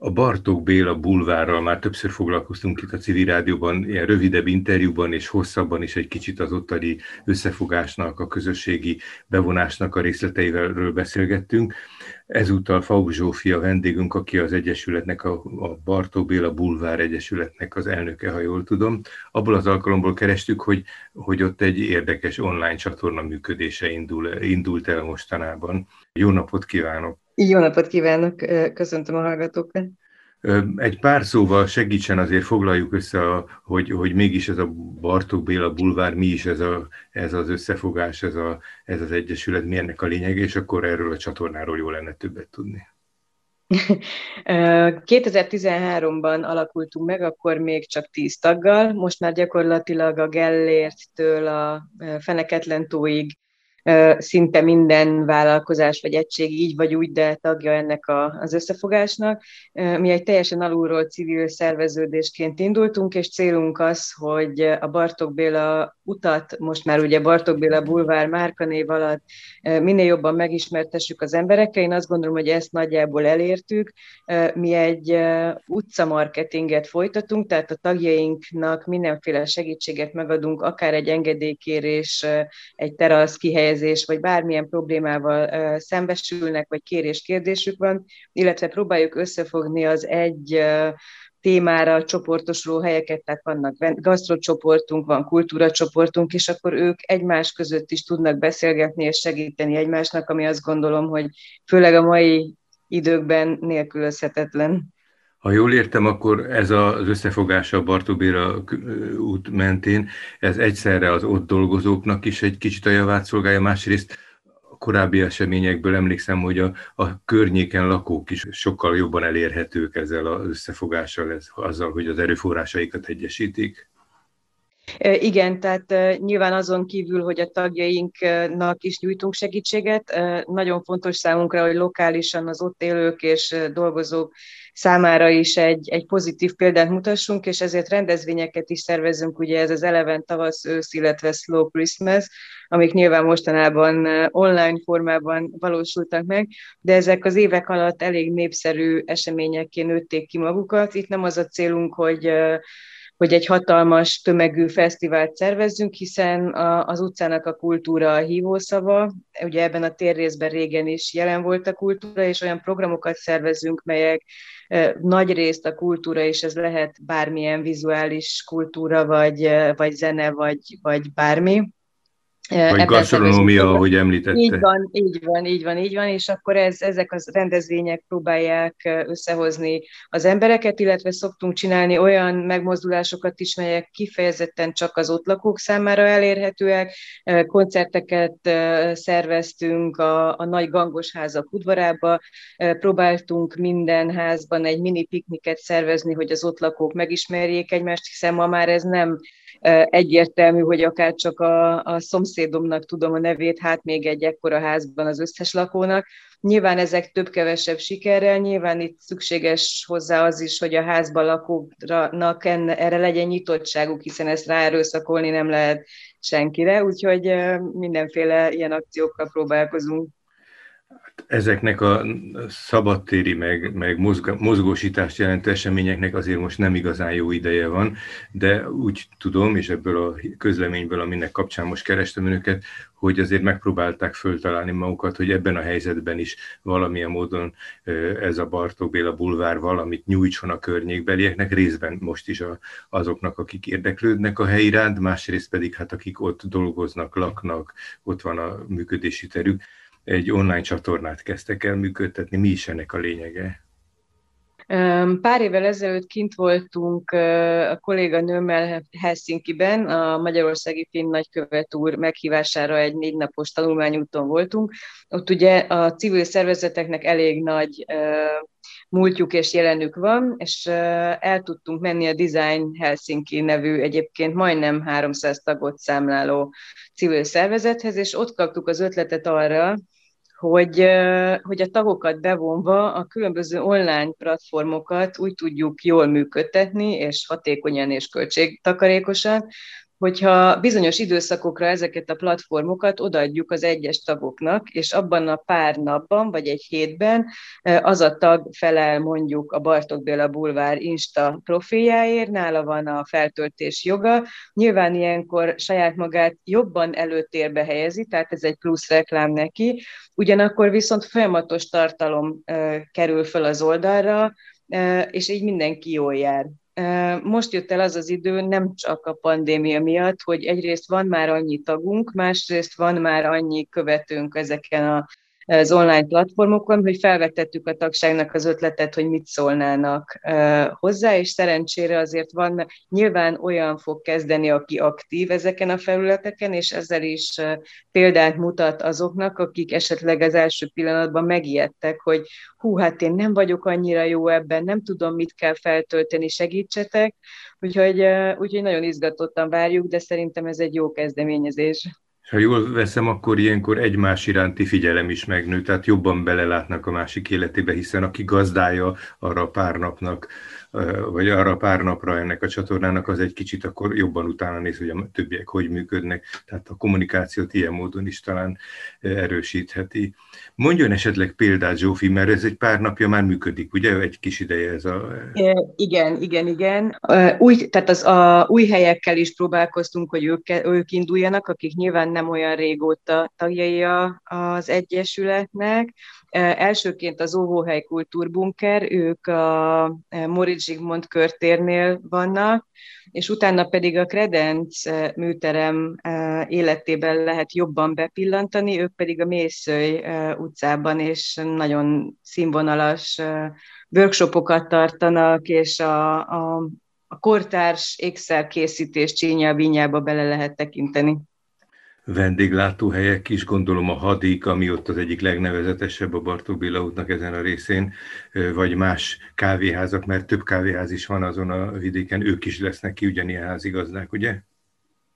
A Bartók Béla bulvárral már többször foglalkoztunk itt a civil rádióban, ilyen rövidebb interjúban és hosszabban is egy kicsit az ottani összefogásnak, a közösségi bevonásnak a részleteiről beszélgettünk. Ezúttal Fauk Zsófia vendégünk, aki az Egyesületnek, a, a Bartók Béla Bulvár Egyesületnek az elnöke, ha jól tudom. Abból az alkalomból kerestük, hogy, hogy ott egy érdekes online csatorna működése indul, indult el mostanában. Jó napot kívánok! Jó napot kívánok, köszöntöm a hallgatókat. Egy pár szóval segítsen azért foglaljuk össze, hogy, hogy mégis ez a Bartók Béla bulvár, mi is ez, a, ez az összefogás, ez, a, ez az egyesület, mi ennek a lényege, és akkor erről a csatornáról jó lenne többet tudni. 2013-ban alakultunk meg, akkor még csak tíz taggal, most már gyakorlatilag a Gellérttől a Feneketlentóig szinte minden vállalkozás vagy egység így vagy úgy, de tagja ennek a, az összefogásnak. Mi egy teljesen alulról civil szerveződésként indultunk, és célunk az, hogy a Bartók Béla utat, most már ugye Bartók Béla Bulvár márkanév alatt minél jobban megismertessük az emberekkel. Én azt gondolom, hogy ezt nagyjából elértük. Mi egy utcamarketinget folytatunk, tehát a tagjainknak mindenféle segítséget megadunk, akár egy engedélykérés, egy terasz kihelyezés, vagy bármilyen problémával szembesülnek, vagy kérés kérdésük van, illetve próbáljuk összefogni az egy témára csoportosuló helyeket, tehát vannak gasztrocsoportunk, van kultúracsoportunk, és akkor ők egymás között is tudnak beszélgetni és segíteni egymásnak, ami azt gondolom, hogy főleg a mai időkben nélkülözhetetlen. Ha jól értem, akkor ez az összefogása a Bartóbéra út mentén, ez egyszerre az ott dolgozóknak is egy kicsit a javát szolgálja, másrészt korábbi eseményekből emlékszem, hogy a, a környéken lakók is sokkal jobban elérhetők ezzel az összefogással, ez, azzal, hogy az erőforrásaikat egyesítik. Igen, tehát nyilván azon kívül, hogy a tagjainknak is nyújtunk segítséget, nagyon fontos számunkra, hogy lokálisan az ott élők és dolgozók számára is egy, egy pozitív példát mutassunk, és ezért rendezvényeket is szervezünk, ugye ez az Eleven tavasz, ősz, illetve Slow Christmas, amik nyilván mostanában online formában valósultak meg, de ezek az évek alatt elég népszerű eseményekként nőtték ki magukat. Itt nem az a célunk, hogy hogy egy hatalmas tömegű fesztivált szervezzünk, hiszen a, az utcának a kultúra a hívószava. Ugye ebben a térrészben régen is jelen volt a kultúra, és olyan programokat szervezünk, melyek nagy részt a kultúra, és ez lehet bármilyen vizuális kultúra, vagy, vagy zene, vagy, vagy bármi, vagy gasztronómia, ahogy említette. Így van, így van, így van, így van, és akkor ez, ezek az rendezvények próbálják összehozni az embereket, illetve szoktunk csinálni olyan megmozdulásokat is, melyek kifejezetten csak az ott lakók számára elérhetőek. Koncerteket szerveztünk a, a nagy gangos házak udvarába, próbáltunk minden házban egy mini pikniket szervezni, hogy az ott lakók megismerjék egymást, hiszen ma már ez nem egyértelmű, hogy akár csak a, a szomszédomnak tudom a nevét, hát még egy ekkora házban az összes lakónak. Nyilván ezek több-kevesebb sikerrel, nyilván itt szükséges hozzá az is, hogy a házban lakóknak erre legyen nyitottságuk, hiszen ezt ráerőszakolni nem lehet senkire, úgyhogy mindenféle ilyen akciókkal próbálkozunk ezeknek a szabadtéri, meg, meg mozgósítást jelentő eseményeknek azért most nem igazán jó ideje van, de úgy tudom, és ebből a közleményből, aminek kapcsán most kerestem önöket, hogy azért megpróbálták föltalálni magukat, hogy ebben a helyzetben is valamilyen módon ez a Bartók Béla bulvár valamit nyújtson a környékbelieknek, részben most is a, azoknak, akik érdeklődnek a hely iránt, másrészt pedig hát akik ott dolgoznak, laknak, ott van a működési terük egy online csatornát kezdtek el működtetni. Mi is ennek a lényege? Pár évvel ezelőtt kint voltunk a kolléganőmmel Helsinki-ben, a Magyarországi Finn nagykövet úr meghívására egy négy napos tanulmányúton voltunk. Ott ugye a civil szervezeteknek elég nagy múltjuk és jelenük van, és el tudtunk menni a Design Helsinki nevű egyébként majdnem 300 tagot számláló civil szervezethez, és ott kaptuk az ötletet arra, hogy, hogy a tagokat bevonva a különböző online platformokat úgy tudjuk jól működtetni, és hatékonyan és költségtakarékosan, hogyha bizonyos időszakokra ezeket a platformokat odaadjuk az egyes tagoknak, és abban a pár napban, vagy egy hétben az a tag felel mondjuk a Bartok Béla Bulvár Insta profiljáért, nála van a feltöltés joga, nyilván ilyenkor saját magát jobban előtérbe helyezi, tehát ez egy plusz reklám neki, ugyanakkor viszont folyamatos tartalom kerül fel az oldalra, és így mindenki jól jár. Most jött el az az idő, nem csak a pandémia miatt, hogy egyrészt van már annyi tagunk, másrészt van már annyi követőnk ezeken a az online platformokon, hogy felvetettük a tagságnak az ötletet, hogy mit szólnának hozzá, és szerencsére azért van, nyilván olyan fog kezdeni, aki aktív ezeken a felületeken, és ezzel is példát mutat azoknak, akik esetleg az első pillanatban megijedtek, hogy hú, hát én nem vagyok annyira jó ebben, nem tudom, mit kell feltölteni, segítsetek, úgyhogy, úgyhogy nagyon izgatottan várjuk, de szerintem ez egy jó kezdeményezés. Ha jól veszem, akkor ilyenkor egymás iránti figyelem is megnő, tehát jobban belelátnak a másik életébe, hiszen aki gazdája arra a pár napnak, vagy arra pár napra ennek a csatornának, az egy kicsit akkor jobban utána néz, hogy a többiek hogy működnek, tehát a kommunikációt ilyen módon is talán erősítheti. Mondjon esetleg példát, Zsófi, mert ez egy pár napja már működik, ugye? Egy kis ideje ez a... Igen, igen, igen. Új, tehát az a új helyekkel is próbálkoztunk, hogy ők, ők induljanak, akik nyilván nem olyan régóta tagjai az Egyesületnek, Elsőként az Óvóhely Kultúrbunker, ők a Moritz Zsigmond körtérnél vannak, és utána pedig a Kredenc műterem életében lehet jobban bepillantani, ők pedig a Mészői utcában, és nagyon színvonalas workshopokat tartanak, és a, a, a kortárs ékszerkészítés csínyá-vinyába bele lehet tekinteni vendéglátóhelyek is, gondolom a Hadik, ami ott az egyik legnevezetesebb a Bartók Béla útnak ezen a részén, vagy más kávéházak, mert több kávéház is van azon a vidéken, ők is lesznek ki ugyanilyen házigazdák, ugye?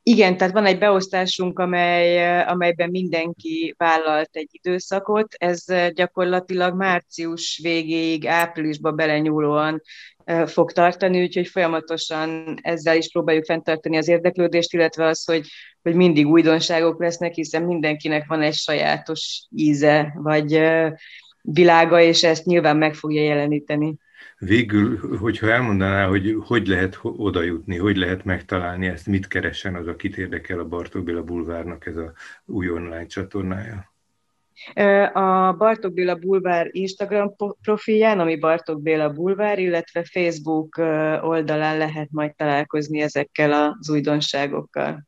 Igen, tehát van egy beosztásunk, amely, amelyben mindenki vállalt egy időszakot. Ez gyakorlatilag március végéig, áprilisba belenyúlóan fog tartani, úgyhogy folyamatosan ezzel is próbáljuk fenntartani az érdeklődést, illetve az, hogy, hogy mindig újdonságok lesznek, hiszen mindenkinek van egy sajátos íze, vagy világa, és ezt nyilván meg fogja jeleníteni. Végül, hogyha elmondaná, hogy hogy lehet oda jutni, hogy lehet megtalálni ezt, mit keresen az, akit érdekel a Bartók Béla Bulvárnak ez a új online csatornája? A Bartók Béla Bulvár Instagram profilján, ami Bartók Béla Bulvár, illetve Facebook oldalán lehet majd találkozni ezekkel az újdonságokkal.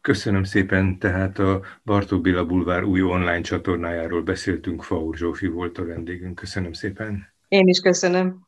Köszönöm szépen, tehát a Bartók Béla Bulvár új online csatornájáról beszéltünk, Faur Zsófi volt a vendégünk. Köszönöm szépen. Én is köszönöm.